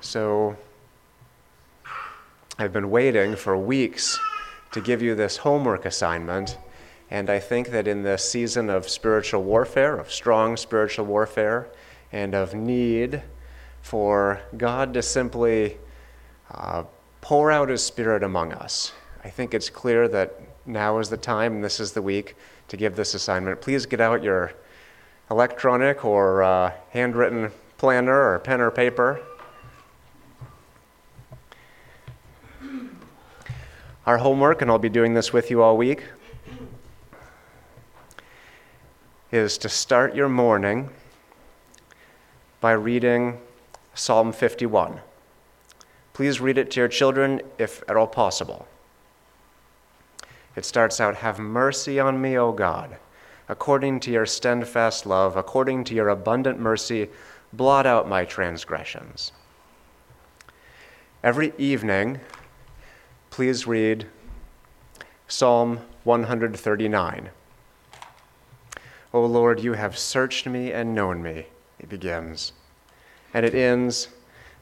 So I've been waiting for weeks to give you this homework assignment, and I think that in this season of spiritual warfare, of strong spiritual warfare, and of need for God to simply uh, pour out His Spirit among us, I think it's clear that now is the time and this is the week to give this assignment. Please get out your electronic or uh, handwritten planner or pen or paper. Our homework, and I'll be doing this with you all week, is to start your morning by reading Psalm 51. Please read it to your children if at all possible. It starts out Have mercy on me, O God, according to your steadfast love, according to your abundant mercy, blot out my transgressions. Every evening, please read Psalm 139. O Lord, you have searched me and known me, it begins. And it ends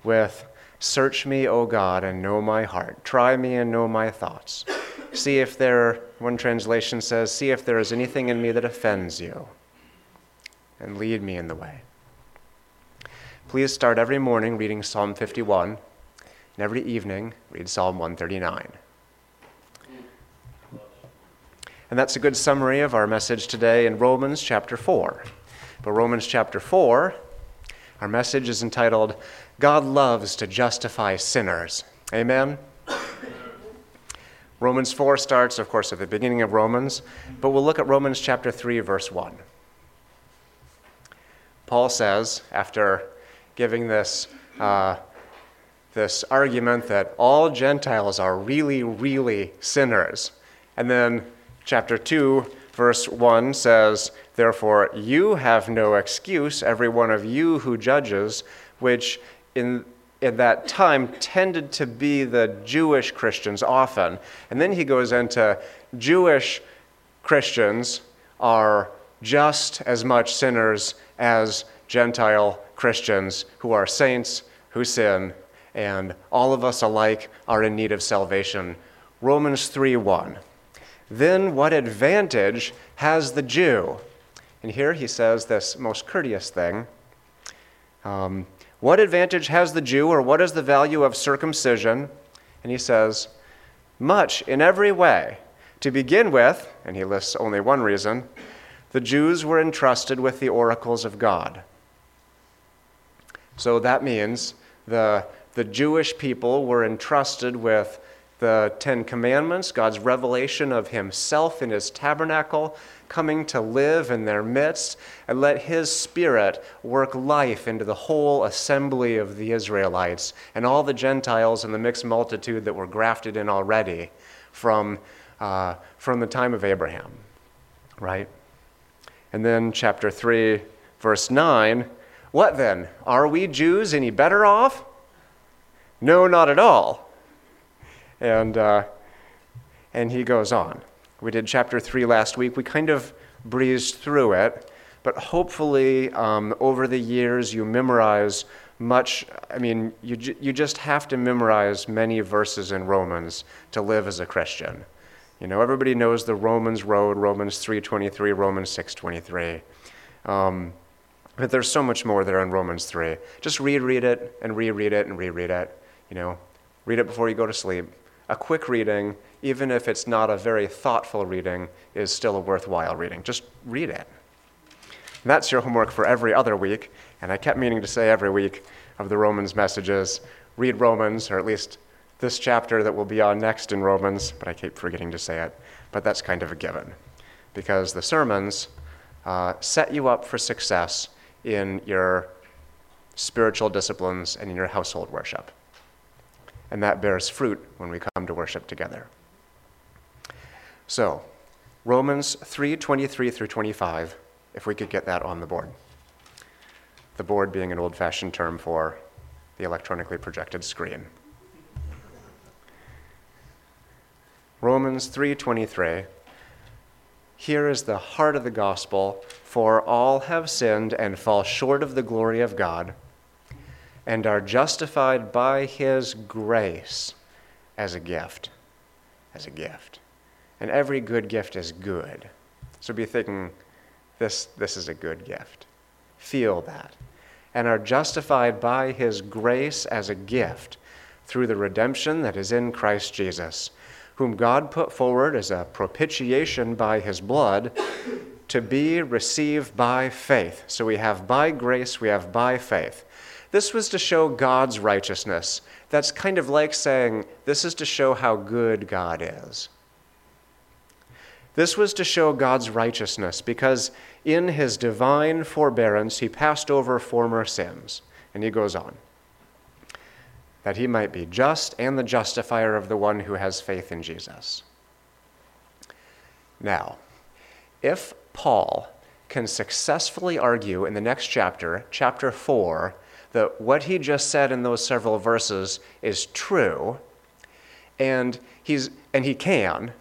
with, Search me, O God, and know my heart. Try me and know my thoughts See if there, one translation says, see if there is anything in me that offends you, and lead me in the way. Please start every morning reading Psalm 51, and every evening read Psalm 139. And that's a good summary of our message today in Romans chapter 4. But Romans chapter 4, our message is entitled, God Loves to Justify Sinners. Amen? Romans 4 starts, of course, at the beginning of Romans, but we'll look at Romans chapter 3, verse 1. Paul says, after giving this, uh, this argument that all Gentiles are really, really sinners, and then chapter 2, verse 1 says, Therefore, you have no excuse, every one of you who judges, which in at that time tended to be the Jewish Christians often. And then he goes into Jewish Christians are just as much sinners as Gentile Christians who are saints who sin, and all of us alike are in need of salvation. Romans 3:1. Then what advantage has the Jew? And here he says this most courteous thing. Um, what advantage has the Jew, or what is the value of circumcision? And he says, Much in every way. To begin with, and he lists only one reason, the Jews were entrusted with the oracles of God. So that means the, the Jewish people were entrusted with the Ten Commandments, God's revelation of Himself in His tabernacle, coming to live in their midst, and let His Spirit work life into the whole assembly of the Israelites and all the Gentiles and the mixed multitude that were grafted in already from, uh, from the time of Abraham. Right? And then, chapter 3, verse 9 What then? Are we Jews any better off? No, not at all. And, uh, and he goes on. We did chapter 3 last week. We kind of breezed through it, but hopefully, um, over the years, you memorize much. I mean, you, ju- you just have to memorize many verses in Romans to live as a Christian. You know, everybody knows the Romans road, Romans 3.23, Romans 6.23. Um, but there's so much more there in Romans 3. Just reread it and reread it and reread it. You know, read it before you go to sleep. A quick reading even if it's not a very thoughtful reading, is still a worthwhile reading. Just read it. And that's your homework for every other week. And I kept meaning to say every week of the Romans messages read Romans, or at least this chapter that will be on next in Romans, but I keep forgetting to say it. But that's kind of a given. Because the sermons uh, set you up for success in your spiritual disciplines and in your household worship. And that bears fruit when we come to worship together. So, Romans 3:23 through 25, if we could get that on the board. The board being an old-fashioned term for the electronically projected screen. Romans 3:23 Here is the heart of the gospel, for all have sinned and fall short of the glory of God, and are justified by his grace as a gift. As a gift. And every good gift is good. So be thinking, this, this is a good gift. Feel that. And are justified by his grace as a gift through the redemption that is in Christ Jesus, whom God put forward as a propitiation by his blood to be received by faith. So we have by grace, we have by faith. This was to show God's righteousness. That's kind of like saying, this is to show how good God is. This was to show God's righteousness because in his divine forbearance he passed over former sins. And he goes on that he might be just and the justifier of the one who has faith in Jesus. Now, if Paul can successfully argue in the next chapter, chapter 4, that what he just said in those several verses is true, and, he's, and he can,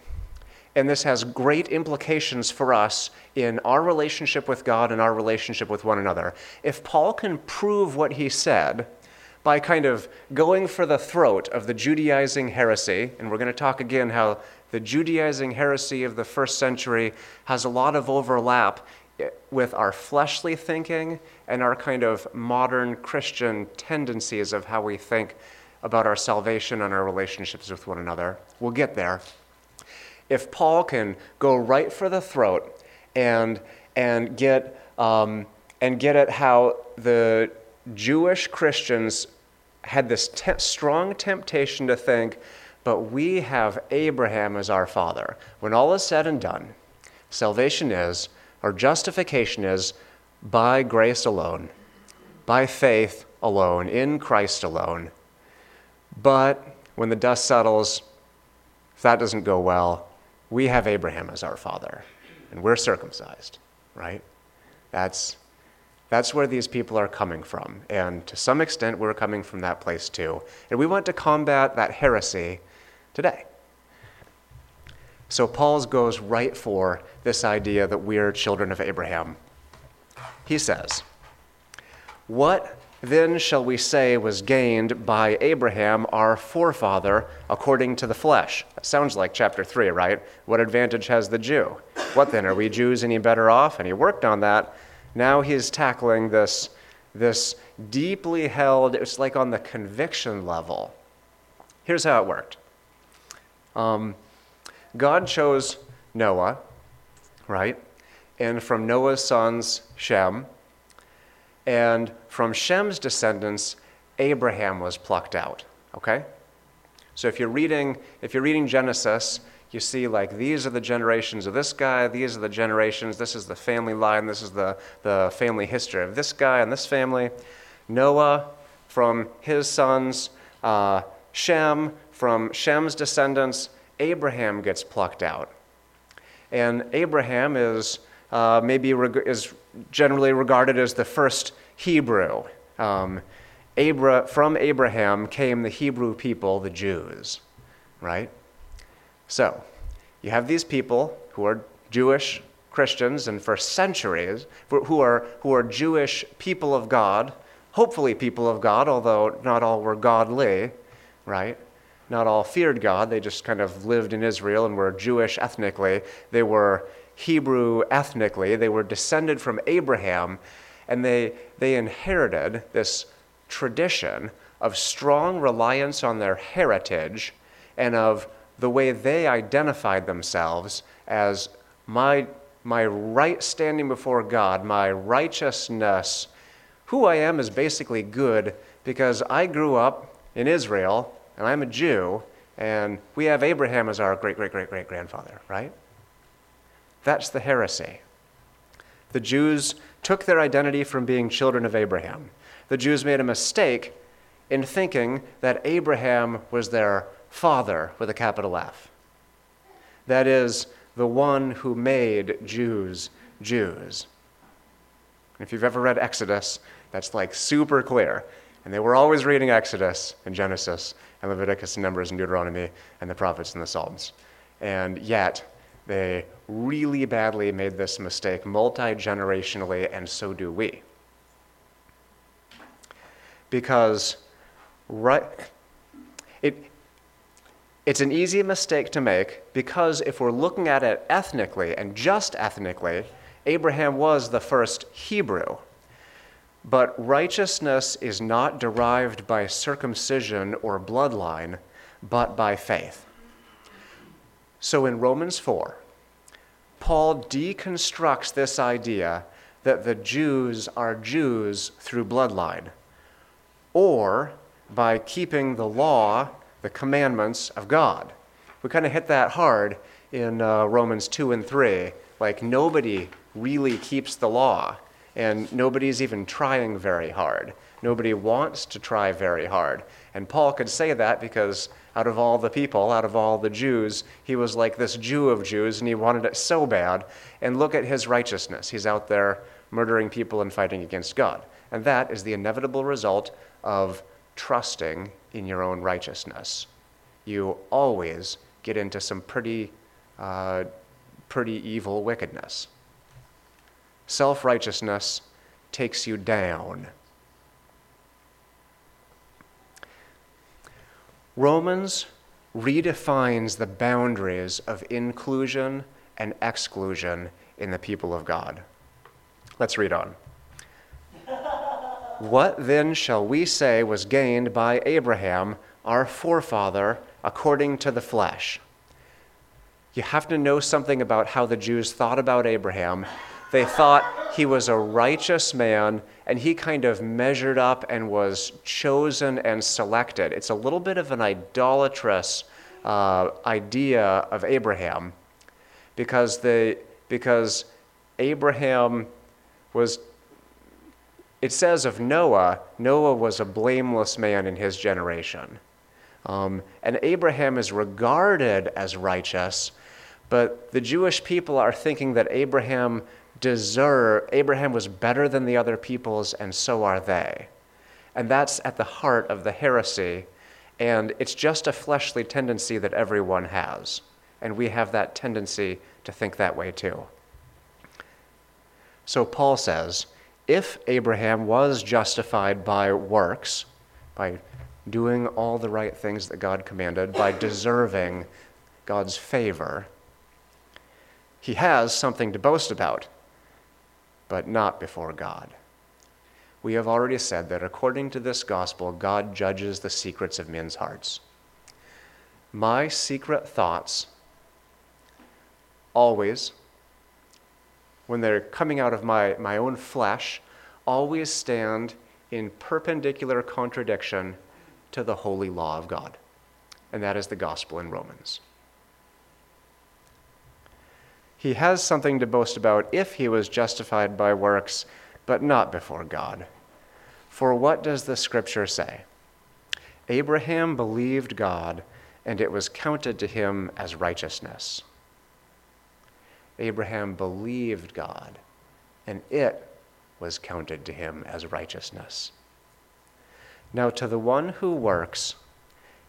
and this has great implications for us in our relationship with God and our relationship with one another. If Paul can prove what he said, by kind of going for the throat of the Judaizing heresy, and we're going to talk again how the Judaizing heresy of the first century has a lot of overlap with our fleshly thinking and our kind of modern Christian tendencies of how we think about our salvation and our relationships with one another. We'll get there. If Paul can go right for the throat and, and, get, um, and get at how the Jewish Christians had this te- strong temptation to think, but we have Abraham as our father. When all is said and done, salvation is, or justification is, by grace alone, by faith alone, in Christ alone. But when the dust settles, if that doesn't go well, we have Abraham as our father, and we're circumcised, right? That's that's where these people are coming from. And to some extent, we're coming from that place too. And we want to combat that heresy today. So Paul's goes right for this idea that we're children of Abraham. He says, What then shall we say was gained by Abraham, our forefather, according to the flesh? That sounds like chapter 3, right? What advantage has the Jew? What then? Are we Jews any better off? And he worked on that now he's tackling this, this deeply held, it's like on the conviction level. Here's how it worked um, God chose Noah, right? And from Noah's sons, Shem. And from Shem's descendants, Abraham was plucked out, okay? So if you're reading, if you're reading Genesis, you see like these are the generations of this guy, these are the generations, this is the family line, this is the, the family history of this guy and this family. Noah from his sons, uh, Shem from Shem's descendants, Abraham gets plucked out. And Abraham is uh, maybe reg- is generally regarded as the first Hebrew. Um, Abra- from Abraham came the Hebrew people, the Jews, right? So, you have these people who are Jewish Christians and for centuries, who are, who are Jewish people of God, hopefully people of God, although not all were godly, right? Not all feared God. They just kind of lived in Israel and were Jewish ethnically. They were Hebrew ethnically. They were descended from Abraham, and they, they inherited this tradition of strong reliance on their heritage and of the way they identified themselves as my, my right standing before God, my righteousness. Who I am is basically good because I grew up in Israel and I'm a Jew and we have Abraham as our great, great, great, great grandfather, right? That's the heresy. The Jews took their identity from being children of Abraham. The Jews made a mistake in thinking that Abraham was their Father with a capital F. That is, the one who made Jews Jews. If you've ever read Exodus, that's like super clear. And they were always reading Exodus and Genesis and Leviticus and Numbers and Deuteronomy and the prophets and the Psalms. And yet, they really badly made this mistake multi generationally, and so do we. because right, it, it's an easy mistake to make because if we're looking at it ethnically and just ethnically, Abraham was the first Hebrew. But righteousness is not derived by circumcision or bloodline, but by faith. So in Romans 4, Paul deconstructs this idea that the Jews are Jews through bloodline, or by keeping the law, the commandments of God. We kind of hit that hard in uh, Romans 2 and 3. Like, nobody really keeps the law and nobody's even trying very hard. Nobody wants to try very hard. And Paul could say that because out of all the people, out of all the Jews, he was like this Jew of Jews and he wanted it so bad. And look at his righteousness. He's out there murdering people and fighting against God. And that is the inevitable result of trusting in your own righteousness. You always get into some pretty, uh, pretty evil wickedness. Self righteousness takes you down. Romans redefines the boundaries of inclusion and exclusion in the people of God. Let's read on. what then shall we say was gained by Abraham, our forefather, according to the flesh? You have to know something about how the Jews thought about Abraham they thought he was a righteous man and he kind of measured up and was chosen and selected. It's a little bit of an idolatrous uh, idea of Abraham because, the, because Abraham was, it says of Noah, Noah was a blameless man in his generation. Um, and Abraham is regarded as righteous, but the Jewish people are thinking that Abraham deserve, Abraham was better than the other peoples, and so are they. And that's at the heart of the heresy. And it's just a fleshly tendency that everyone has. And we have that tendency to think that way too. So Paul says if Abraham was justified by works, by doing all the right things that God commanded, by deserving God's favor, he has something to boast about but not before God. We have already said that according to this gospel, God judges the secrets of men's hearts. My secret thoughts always, when they're coming out of my, my own flesh, always stand in perpendicular contradiction to the holy law of God. And that is the gospel in Romans he has something to boast about if he was justified by works, but not before God. For what does the scripture say? Abraham believed God, and it was counted to him as righteousness. Abraham believed God, and it was counted to him as righteousness. Now, to the one who works,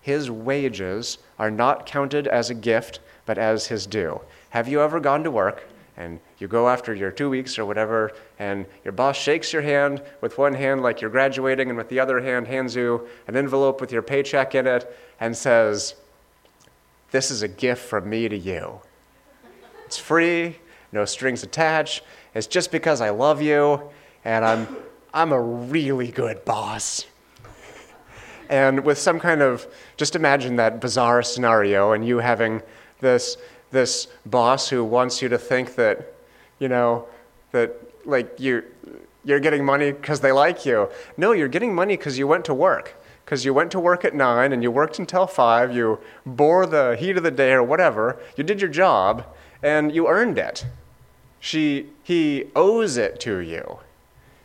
his wages are not counted as a gift, but as his due. Have you ever gone to work and you go after your two weeks or whatever, and your boss shakes your hand with one hand like you're graduating, and with the other hand hands you an envelope with your paycheck in it and says, This is a gift from me to you. It's free, no strings attached. It's just because I love you, and I'm, I'm a really good boss. And with some kind of, just imagine that bizarre scenario, and you having this this boss who wants you to think that, you know, that like you you're getting money because they like you. No, you're getting money because you went to work. Because you went to work at nine and you worked until five, you bore the heat of the day or whatever, you did your job, and you earned it. She, he owes it to you.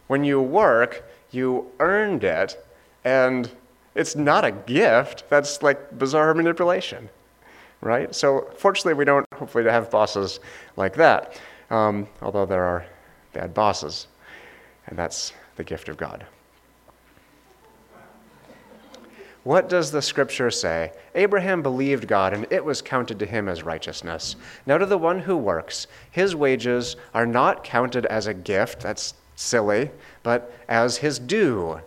When you work, you earned it, and it's not a gift. That's like bizarre manipulation right? So fortunately, we don't hopefully have bosses like that, um, although there are bad bosses, and that's the gift of God. What does the scripture say? Abraham believed God, and it was counted to him as righteousness. Now, to the one who works, his wages are not counted as a gift, that's silly, but as his due.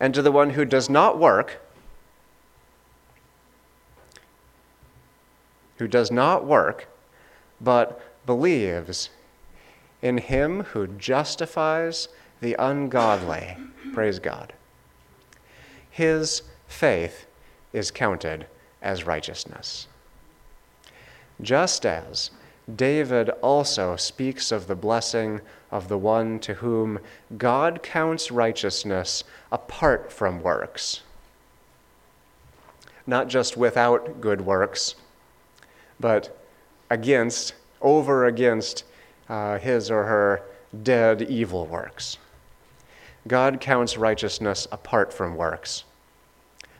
And to the one who does not work, who does not work, but believes in him who justifies the ungodly. Praise God. His faith is counted as righteousness. Just as David also speaks of the blessing of the one to whom God counts righteousness apart from works. Not just without good works, but against, over against uh, his or her dead evil works. God counts righteousness apart from works.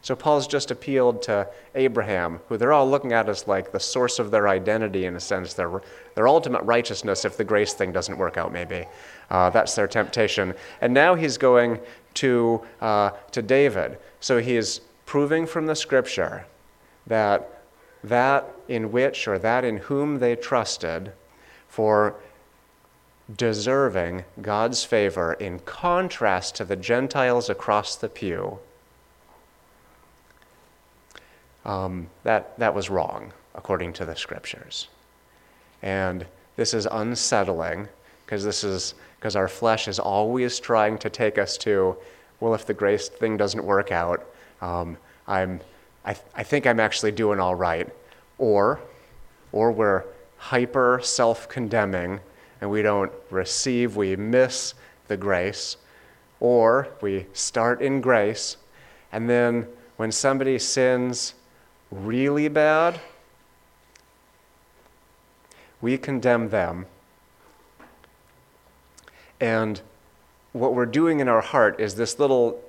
So Paul's just appealed to Abraham, who they're all looking at as like the source of their identity in a sense, their, their ultimate righteousness if the grace thing doesn't work out, maybe. Uh, that's their temptation. And now he's going to, uh, to David. So he is proving from the scripture that that in which or that in whom they trusted for deserving God's favor in contrast to the Gentiles across the pew um, that, that was wrong according to the scriptures. And this is unsettling because this is because our flesh is always trying to take us to, well, if the grace thing doesn't work out, um, I'm, I, I think I'm actually doing all right. Or, or we're hyper self condemning and we don't receive, we miss the grace. Or we start in grace, and then when somebody sins really bad, we condemn them. And what we're doing in our heart is this little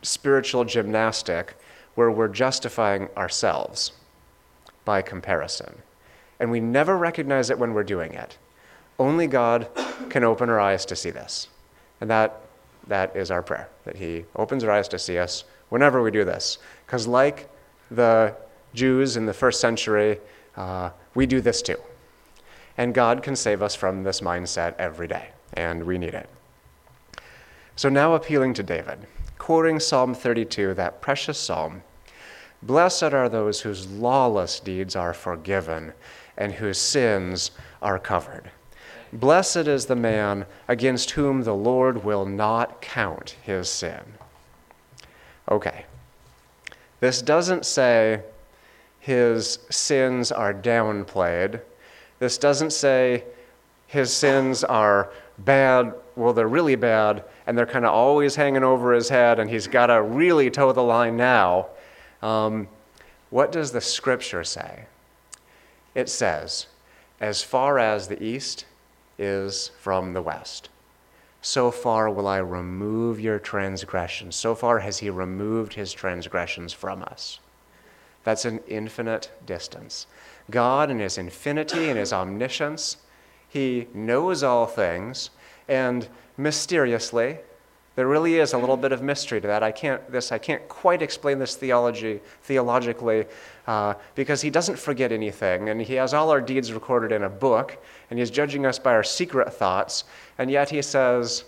spiritual gymnastic where we're justifying ourselves by comparison. And we never recognize it when we're doing it. Only God can open our eyes to see this. And that, that is our prayer, that He opens our eyes to see us whenever we do this. Because, like the Jews in the first century, uh, we do this too. And God can save us from this mindset every day, and we need it. So now appealing to David, quoting Psalm 32, that precious psalm Blessed are those whose lawless deeds are forgiven and whose sins are covered. Blessed is the man against whom the Lord will not count his sin. Okay, this doesn't say his sins are downplayed. This doesn't say his sins are bad, well, they're really bad, and they're kind of always hanging over his head, and he's got to really toe the line now. Um, what does the scripture say? It says, as far as the east is from the west so far will I remove your transgressions. So far has he removed his transgressions from us. That's an infinite distance. God, in his infinity and his omniscience, he knows all things, and mysteriously, there really is a little bit of mystery to that. I can't this I can't quite explain this theology theologically uh, because he doesn't forget anything, and he has all our deeds recorded in a book, and he's judging us by our secret thoughts, and yet he says,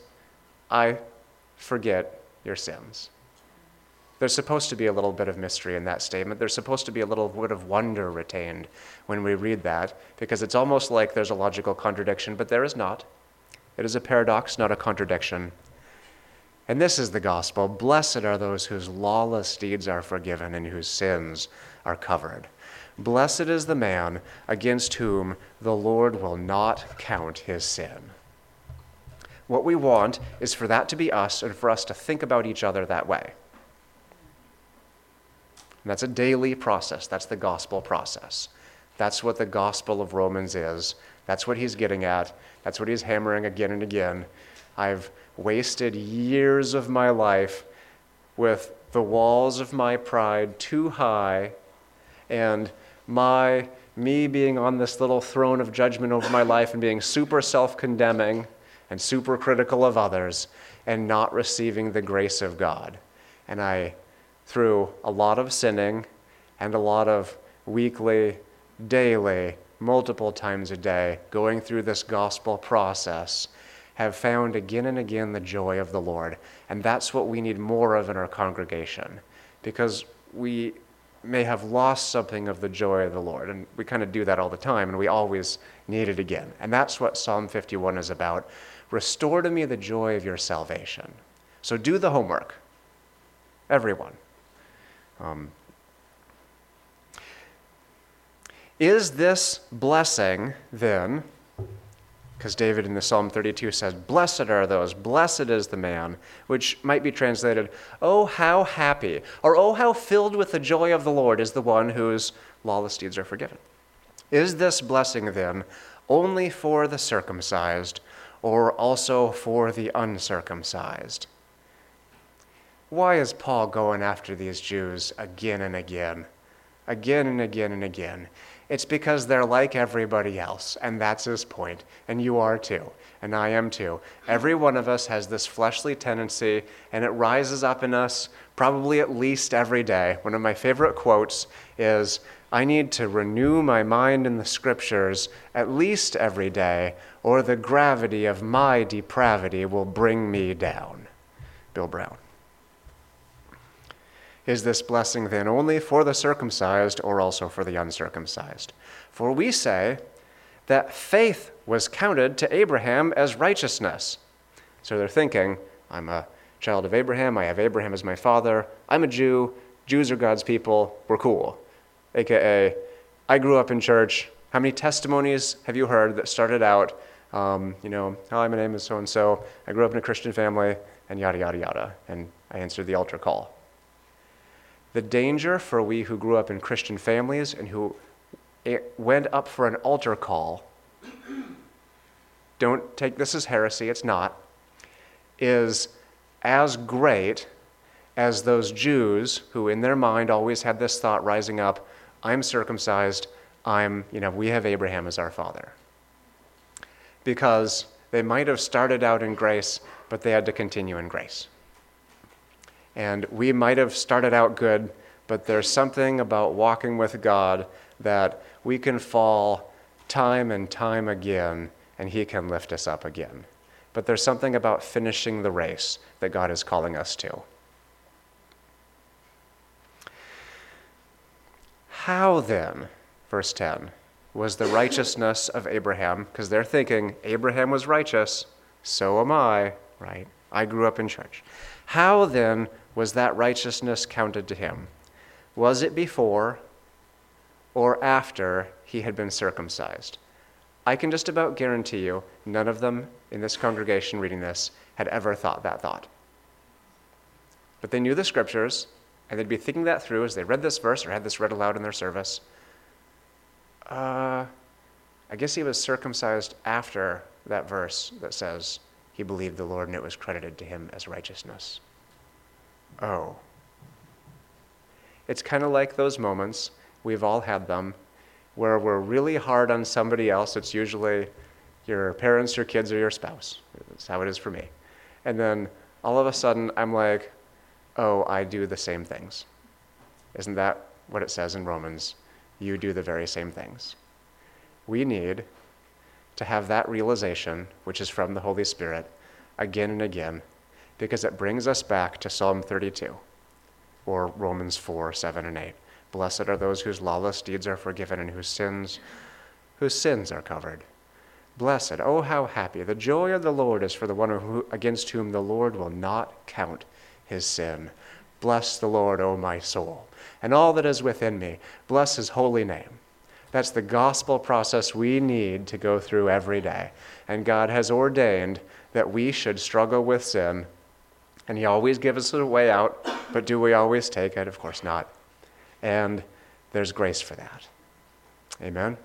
"I forget your sins." There's supposed to be a little bit of mystery in that statement. There's supposed to be a little bit of wonder retained when we read that, because it's almost like there's a logical contradiction, but there is not. It is a paradox, not a contradiction. And this is the gospel Blessed are those whose lawless deeds are forgiven and whose sins are covered. Blessed is the man against whom the Lord will not count his sin. What we want is for that to be us and for us to think about each other that way. And that's a daily process. That's the gospel process. That's what the gospel of Romans is. That's what he's getting at. That's what he's hammering again and again. I've wasted years of my life with the walls of my pride too high and my me being on this little throne of judgment over my life and being super self-condemning and super critical of others and not receiving the grace of God. And I through a lot of sinning and a lot of weekly, daily, multiple times a day, going through this gospel process, have found again and again the joy of the Lord. And that's what we need more of in our congregation because we may have lost something of the joy of the Lord. And we kind of do that all the time, and we always need it again. And that's what Psalm 51 is about. Restore to me the joy of your salvation. So do the homework, everyone. Um, is this blessing then? Because David in the Psalm 32 says, Blessed are those, blessed is the man, which might be translated, Oh, how happy, or Oh, how filled with the joy of the Lord is the one whose lawless deeds are forgiven. Is this blessing then only for the circumcised, or also for the uncircumcised? Why is Paul going after these Jews again and again? Again and again and again. It's because they're like everybody else, and that's his point. And you are too, and I am too. Every one of us has this fleshly tendency, and it rises up in us probably at least every day. One of my favorite quotes is I need to renew my mind in the scriptures at least every day, or the gravity of my depravity will bring me down. Bill Brown. Is this blessing then only for the circumcised or also for the uncircumcised? For we say that faith was counted to Abraham as righteousness. So they're thinking, I'm a child of Abraham, I have Abraham as my father, I'm a Jew, Jews are God's people, we're cool. AKA, I grew up in church. How many testimonies have you heard that started out, um, you know, hi, my name is so and so, I grew up in a Christian family, and yada, yada, yada, and I answered the altar call. The danger for we who grew up in Christian families and who went up for an altar call, don't take this as heresy, it's not, is as great as those Jews who, in their mind, always had this thought rising up I'm circumcised, I'm, you know, we have Abraham as our father. Because they might have started out in grace, but they had to continue in grace. And we might have started out good, but there's something about walking with God that we can fall time and time again, and He can lift us up again. But there's something about finishing the race that God is calling us to. How then, verse 10, was the righteousness of Abraham? Because they're thinking, Abraham was righteous, so am I, right? I grew up in church. How then was that righteousness counted to him? Was it before or after he had been circumcised? I can just about guarantee you, none of them in this congregation reading this had ever thought that thought. But they knew the scriptures, and they'd be thinking that through as they read this verse or had this read aloud in their service. Uh, I guess he was circumcised after that verse that says he believed the Lord and it was credited to him as righteousness oh. It's kind of like those moments, we've all had them, where we're really hard on somebody else. It's usually your parents, your kids, or your spouse. That's how it is for me. And then all of a sudden, I'm like, oh, I do the same things. Isn't that what it says in Romans? You do the very same things. We need to have that realization, which is from the Holy Spirit, again and again because it brings us back to Psalm 32 or Romans 4, 7, and 8. Blessed are those whose lawless deeds are forgiven and whose sins, whose sins are covered. Blessed, oh how happy, the joy of the Lord is for the one who, against whom the Lord will not count his sin. Bless the Lord, O my soul, and all that is within me. Bless his holy name. That's the gospel process we need to go through every day. And God has ordained that we should struggle with sin and He always gives us a way out, but do we always take it? Of course not. And there's grace for that. Amen?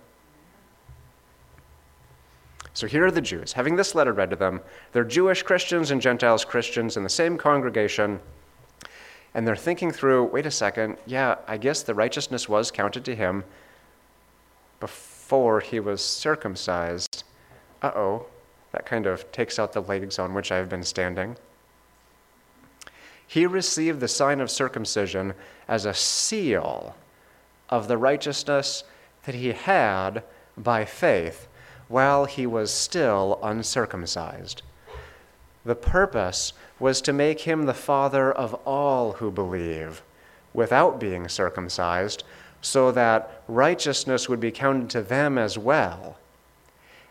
So here are the Jews. Having this letter read to them, they're Jewish Christians and Gentiles Christians in the same congregation. And they're thinking through wait a second, yeah, I guess the righteousness was counted to him before he was circumcised. Uh oh, that kind of takes out the legs on which I've been standing he received the sign of circumcision as a seal of the righteousness that he had by faith while he was still uncircumcised. The purpose was to make him the father of all who believe without being circumcised, so that righteousness would be counted to them as well,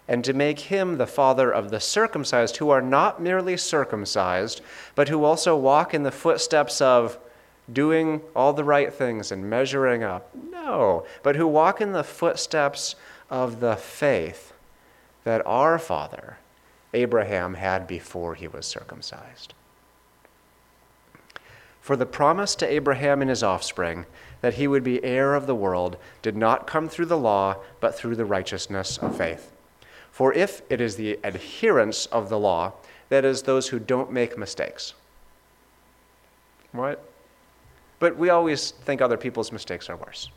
and to make him the father of the circumcised, who are not merely circumcised, but who also walk in the footsteps of doing all the right things and measuring up. No, but who walk in the footsteps of the faith that our father, Abraham, had before he was circumcised. For the promise to Abraham and his offspring that he would be heir of the world did not come through the law, but through the righteousness of faith. For if it is the adherents of the law, that is, those who don't make mistakes. What? But we always think other people's mistakes are worse.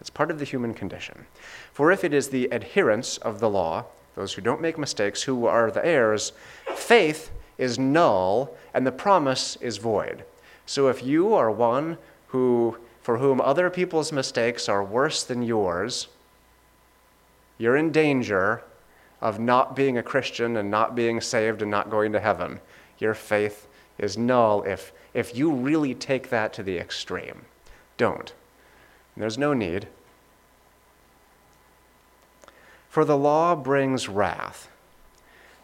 It's part of the human condition. For if it is the adherents of the law, those who don't make mistakes, who are the heirs, faith is null and the promise is void. So if you are one who for whom other people's mistakes are worse than yours, you're in danger of not being a Christian and not being saved and not going to heaven. Your faith is null if, if you really take that to the extreme. Don't. There's no need. For the law brings wrath.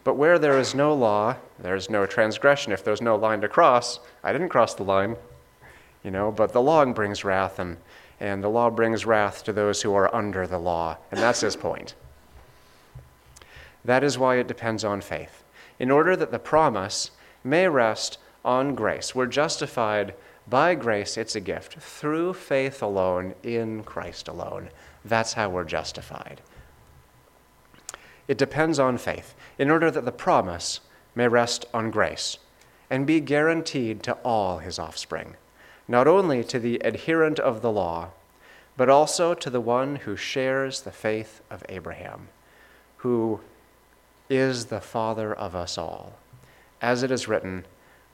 But where there is no law, there is no transgression. If there's no line to cross, I didn't cross the line, you know, but the law brings wrath, and, and the law brings wrath to those who are under the law. And that's his point. That is why it depends on faith, in order that the promise may rest on grace. We're justified by grace, it's a gift, through faith alone, in Christ alone. That's how we're justified. It depends on faith, in order that the promise may rest on grace and be guaranteed to all his offspring, not only to the adherent of the law, but also to the one who shares the faith of Abraham, who is the father of us all. As it is written,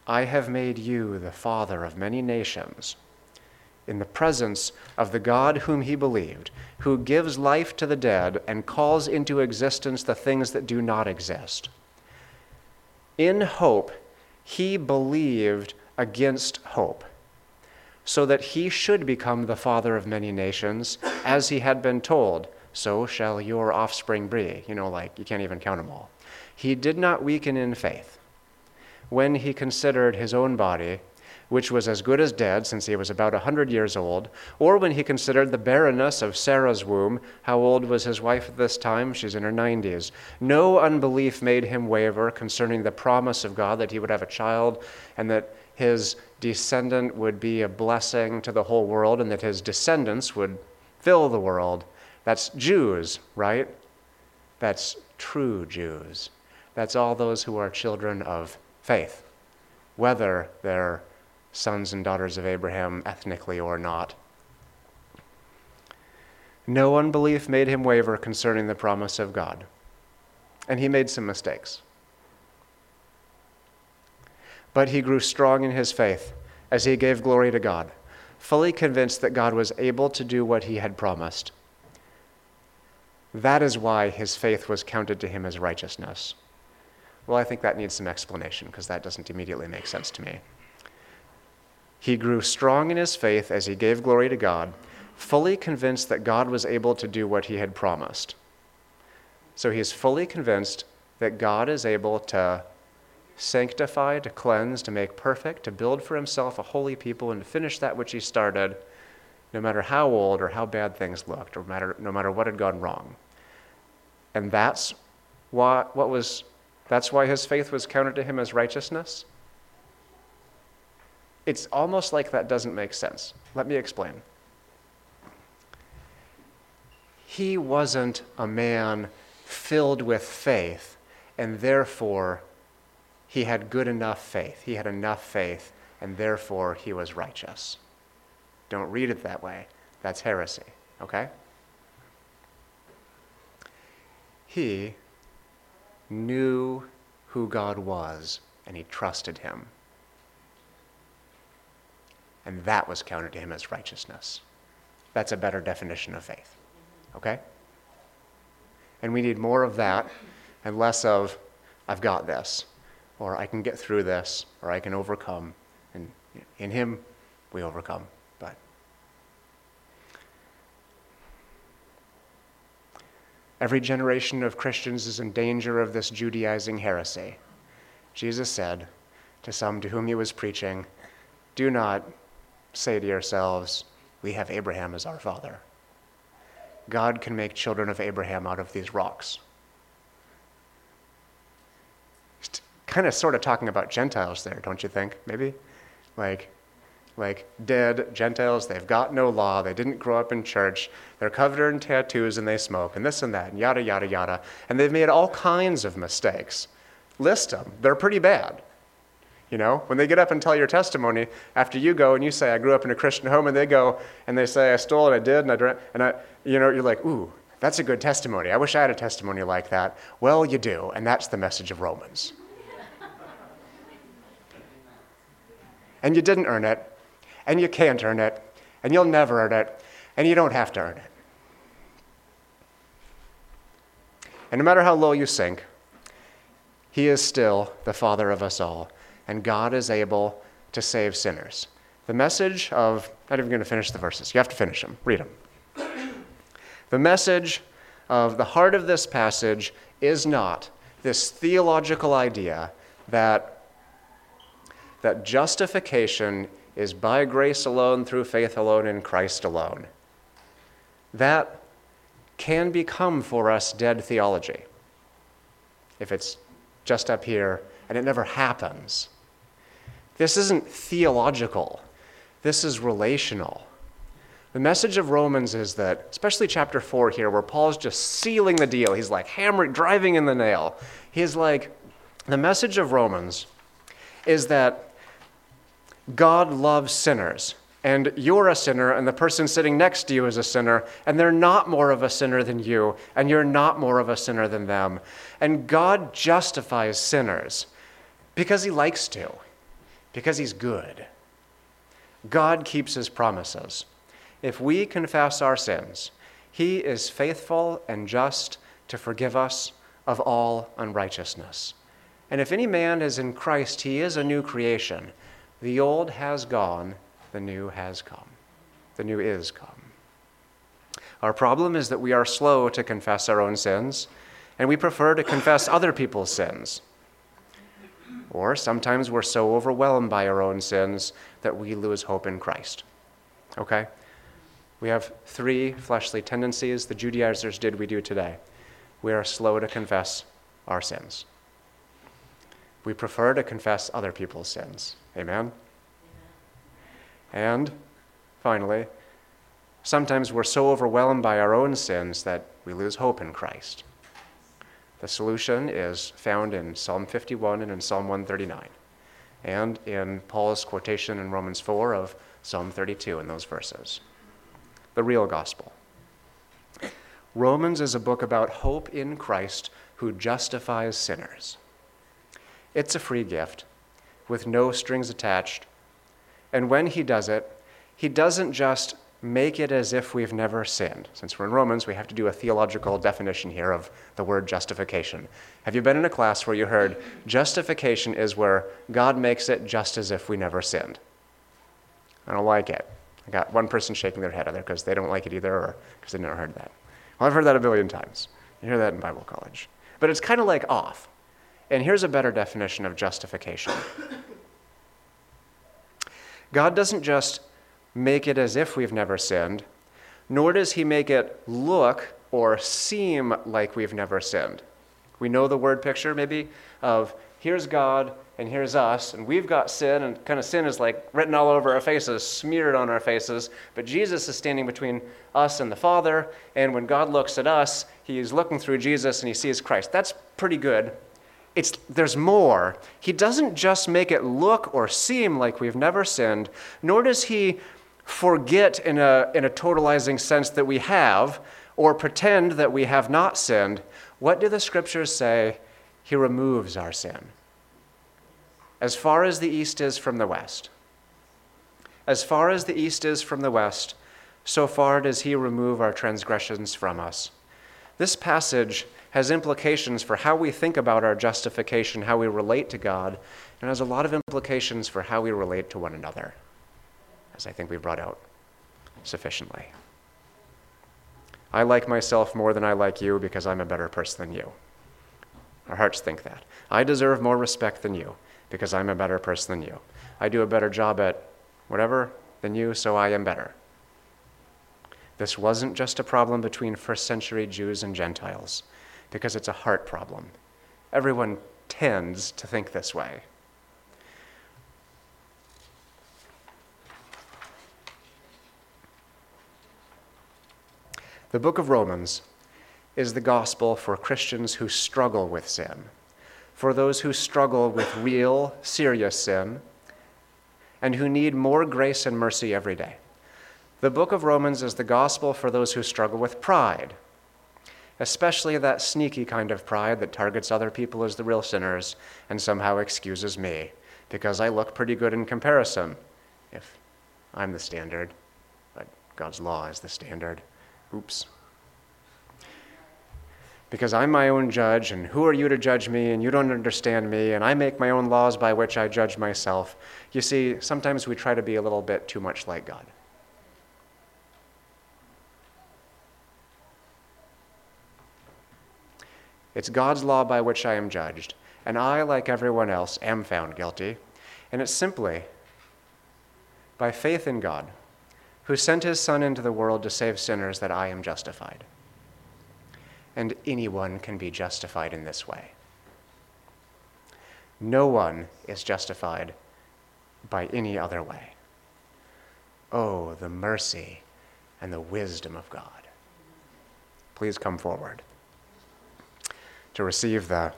I have made you the father of many nations in the presence of the God whom he believed, who gives life to the dead and calls into existence the things that do not exist. In hope, he believed against hope, so that he should become the father of many nations, as he had been told, so shall your offspring be. You know, like you can't even count them all. He did not weaken in faith when he considered his own body which was as good as dead since he was about a hundred years old, or when he considered the barrenness of Sarah's womb, how old was his wife at this time? She's in her 90s. No unbelief made him waver concerning the promise of God that he would have a child and that his descendant would be a blessing to the whole world and that his descendants would fill the world. That's Jews, right? That's true Jews. That's all those who are children of faith, whether they're sons and daughters of Abraham ethnically or not. No unbelief made him waver concerning the promise of God, and he made some mistakes. But he grew strong in his faith as he gave glory to God, fully convinced that God was able to do what he had promised. That is why his faith was counted to him as righteousness. Well, I think that needs some explanation because that doesn't immediately make sense to me. He grew strong in his faith as he gave glory to God, fully convinced that God was able to do what he had promised. So he is fully convinced that God is able to sanctify, to cleanse, to make perfect, to build for himself a holy people, and to finish that which he started, no matter how old or how bad things looked, or matter, no matter what had gone wrong. And that's why, what was, that's why his faith was counted to him as righteousness it's almost like that doesn't make sense. Let me explain. He wasn't a man filled with faith, and therefore he had good enough faith. He had enough faith, and therefore he was righteous. Don't read it that way. That's heresy, okay? He knew who God was, and he trusted him and that was counted to him as righteousness. That's a better definition of faith. Okay? And we need more of that and less of I've got this, or I can get through this, or I can overcome. And in Him, we overcome. But every generation of Christians is in danger of this Judaizing heresy. Jesus said to some to whom he was preaching, Do not say to yourselves, We have Abraham as our father. God can make children of Abraham out of these rocks. Kind of sort of talking about Gentiles there, don't you think? Maybe? Like, like dead Gentiles, they've got no law, they didn't grow up in church, they're covered in tattoos and they smoke, and this and that, and yada, yada, yada. And they've made all kinds of mistakes. List them, they're pretty bad. You know, when they get up and tell your testimony, after you go and you say, I grew up in a Christian home, and they go and they say, I stole and I did, and I drank, and I, you know, you're like, ooh, that's a good testimony. I wish I had a testimony like that. Well, you do, and that's the message of Romans. And you didn't earn it, and you can't earn it, and you'll never earn it, and you don't have to earn it. And no matter how low you sink, He is still the Father of us all, and God is able to save sinners. The message of, not even going to finish the verses, you have to finish them, read them. The message of the heart of this passage is not this theological idea that that justification is by grace alone, through faith alone, in Christ alone. That can become for us dead theology if it's just up here and it never happens. This isn't theological, this is relational. The message of Romans is that, especially chapter 4 here, where Paul's just sealing the deal, he's like hammering, driving in the nail. He's like, the message of Romans is that God loves sinners. And you're a sinner, and the person sitting next to you is a sinner, and they're not more of a sinner than you, and you're not more of a sinner than them. And God justifies sinners because He likes to, because He's good. God keeps His promises. If we confess our sins, He is faithful and just to forgive us of all unrighteousness. And if any man is in Christ, he is a new creation. The old has gone, the new has come. The new is come. Our problem is that we are slow to confess our own sins, and we prefer to confess other people's sins. Or sometimes we're so overwhelmed by our own sins that we lose hope in Christ. Okay? We have three fleshly tendencies. The Judaizers did, we do today. We are slow to confess our sins. We prefer to confess other people's sins. Amen? And finally, sometimes we're so overwhelmed by our own sins that we lose hope in Christ. The solution is found in Psalm 51 and in Psalm 139, and in Paul's quotation in Romans 4 of Psalm 32 in those verses. The real gospel. Romans is a book about hope in Christ who justifies sinners. It's a free gift with no strings attached. And when he does it, he doesn't just make it as if we've never sinned. Since we're in Romans, we have to do a theological definition here of the word justification. Have you been in a class where you heard justification is where God makes it just as if we never sinned? I don't like it. I got one person shaking their head either because they don't like it either or because they never heard that. Well, I've heard that a billion times. You hear that in Bible college. But it's kind of like off. And here's a better definition of justification God doesn't just make it as if we've never sinned, nor does He make it look or seem like we've never sinned. We know the word picture, maybe, of here's God and here's us, and we've got sin, and kind of sin is like written all over our faces, smeared on our faces. But Jesus is standing between us and the Father, and when God looks at us, He's looking through Jesus and He sees Christ. That's pretty good it's, there's more. He doesn't just make it look or seem like we've never sinned, nor does he forget in a, in a totalizing sense that we have or pretend that we have not sinned. What do the scriptures say? He removes our sin. As far as the east is from the west. As far as the east is from the west, so far does he remove our transgressions from us. This passage has implications for how we think about our justification, how we relate to God, and has a lot of implications for how we relate to one another, as I think we've brought out sufficiently. I like myself more than I like you because I'm a better person than you. Our hearts think that. I deserve more respect than you because I'm a better person than you. I do a better job at whatever than you, so I am better. This wasn't just a problem between first century Jews and Gentiles, because it's a heart problem. Everyone tends to think this way. The book of Romans is the gospel for Christians who struggle with sin, for those who struggle with real, serious sin, and who need more grace and mercy every day. The book of Romans is the gospel for those who struggle with pride, especially that sneaky kind of pride that targets other people as the real sinners and somehow excuses me because I look pretty good in comparison, if I'm the standard, but God's law is the standard. Oops because I'm my own judge, and who are you to judge me, and you don't understand me, and I make my own laws by which I judge myself. You see, sometimes we try to be a little bit too much like God. It's God's law by which I am judged, and I, like everyone else, am found guilty. And it's simply by faith in God, who sent his Son into the world to save sinners, that I am justified and anyone can be justified in this way. No one is justified by any other way. Oh, the mercy and the wisdom of God. Please come forward to receive the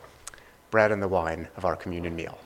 bread and the wine of our communion meal.